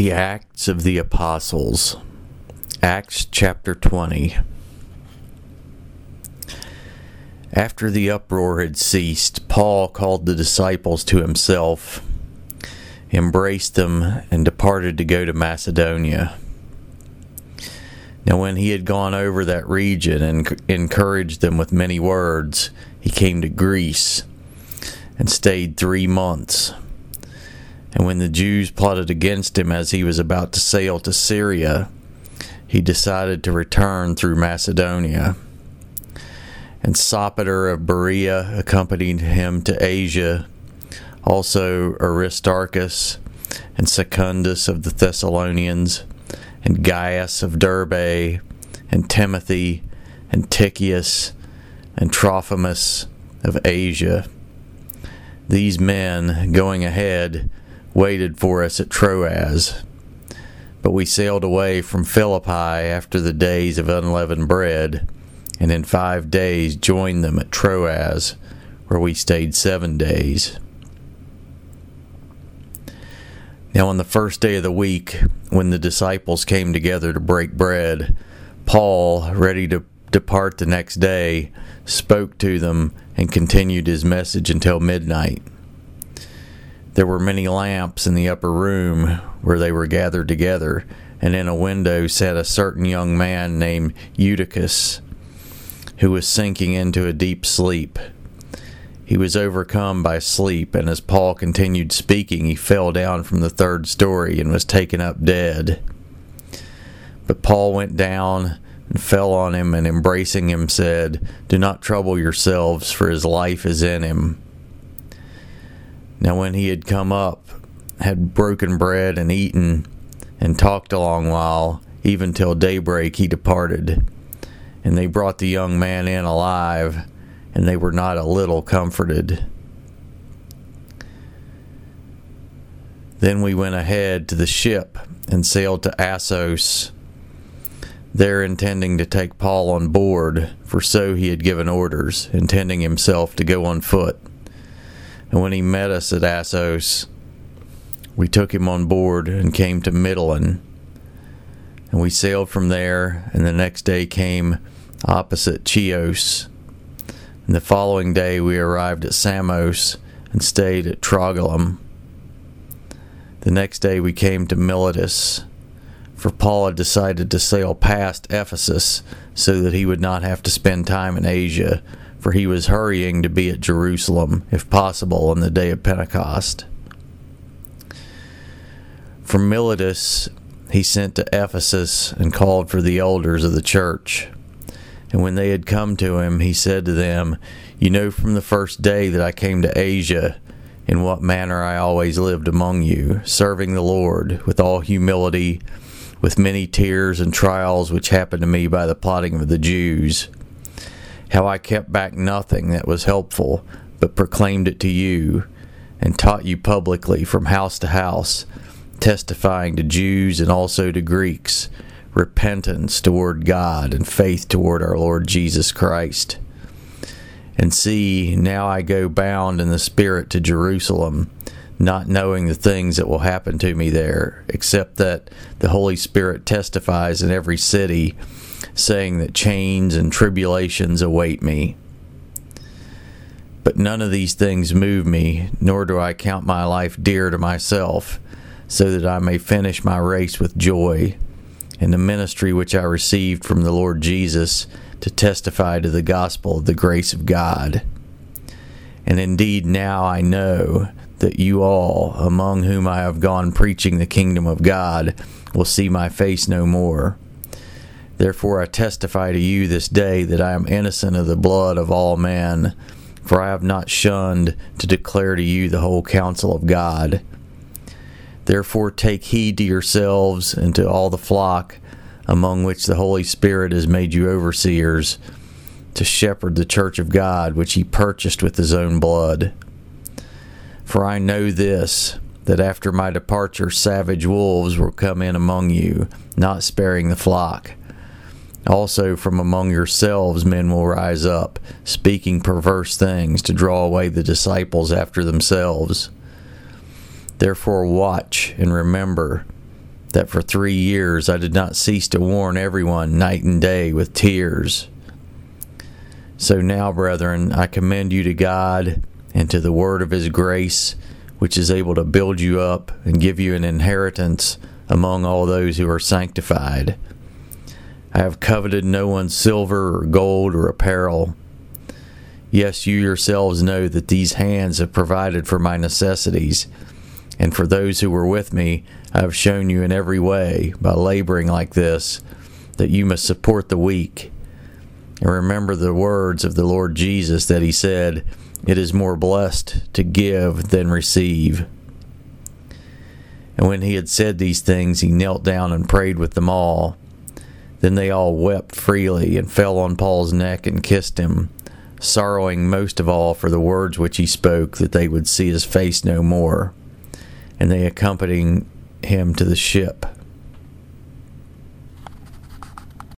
The Acts of the Apostles, Acts chapter 20. After the uproar had ceased, Paul called the disciples to himself, embraced them, and departed to go to Macedonia. Now, when he had gone over that region and encouraged them with many words, he came to Greece and stayed three months. And when the Jews plotted against him as he was about to sail to Syria, he decided to return through Macedonia. And Sopater of Berea accompanied him to Asia, also Aristarchus and Secundus of the Thessalonians, and Gaius of Derbe, and Timothy, and Tychicus, and Trophimus of Asia. These men, going ahead, waited for us at Troas. But we sailed away from Philippi after the days of unleavened bread, and in five days joined them at Troas, where we stayed seven days. Now, on the first day of the week, when the disciples came together to break bread, Paul, ready to depart the next day, spoke to them and continued his message until midnight. There were many lamps in the upper room where they were gathered together, and in a window sat a certain young man named Eutychus, who was sinking into a deep sleep. He was overcome by sleep, and as Paul continued speaking, he fell down from the third story and was taken up dead. But Paul went down and fell on him, and embracing him said, Do not trouble yourselves, for his life is in him. Now, when he had come up, had broken bread and eaten, and talked a long while, even till daybreak, he departed. And they brought the young man in alive, and they were not a little comforted. Then we went ahead to the ship and sailed to Assos, there intending to take Paul on board, for so he had given orders, intending himself to go on foot. And when he met us at Assos, we took him on board and came to Mytilene. And we sailed from there, and the next day came opposite Chios. And the following day we arrived at Samos and stayed at Trogyllium. The next day we came to Miletus, for Paul had decided to sail past Ephesus so that he would not have to spend time in Asia for he was hurrying to be at Jerusalem, if possible, on the day of Pentecost. From Miletus, he sent to Ephesus and called for the elders of the church. And when they had come to him, he said to them, You know from the first day that I came to Asia, in what manner I always lived among you, serving the Lord with all humility, with many tears and trials which happened to me by the plotting of the Jews how I kept back nothing that was helpful, but proclaimed it to you, and taught you publicly from house to house, testifying to Jews and also to Greeks repentance toward God and faith toward our Lord Jesus Christ. And see, now I go bound in the Spirit to Jerusalem, not knowing the things that will happen to me there, except that the Holy Spirit testifies in every city saying that chains and tribulations await me. But none of these things move me, nor do I count my life dear to myself, so that I may finish my race with joy, in the ministry which I received from the Lord Jesus to testify to the gospel of the grace of God. And indeed, now I know that you all, among whom I have gone preaching the kingdom of God, will see my face no more. Therefore I testify to you this day that I am innocent of the blood of all men, for I have not shunned to declare to you the whole counsel of God. Therefore take heed to yourselves and to all the flock among which the Holy Spirit has made you overseers, to shepherd the church of God which he purchased with his own blood. For I know this, that after my departure savage wolves will come in among you, not sparing the flock. Also, from among yourselves men will rise up, speaking perverse things to draw away the disciples after themselves. Therefore, watch and remember that for three years I did not cease to warn everyone night and day with tears. So now, brethren, I commend you to God and to the word of his grace, which is able to build you up and give you an inheritance among all those who are sanctified. I have coveted no one's silver or gold or apparel. Yes, you yourselves know that these hands have provided for my necessities, and for those who were with me, I have shown you in every way, by laboring like this, that you must support the weak. And remember the words of the Lord Jesus that he said, It is more blessed to give than receive. And when he had said these things, he knelt down and prayed with them all. Then they all wept freely and fell on Paul's neck and kissed him, sorrowing most of all for the words which he spoke, that they would see his face no more. And they accompanied him to the ship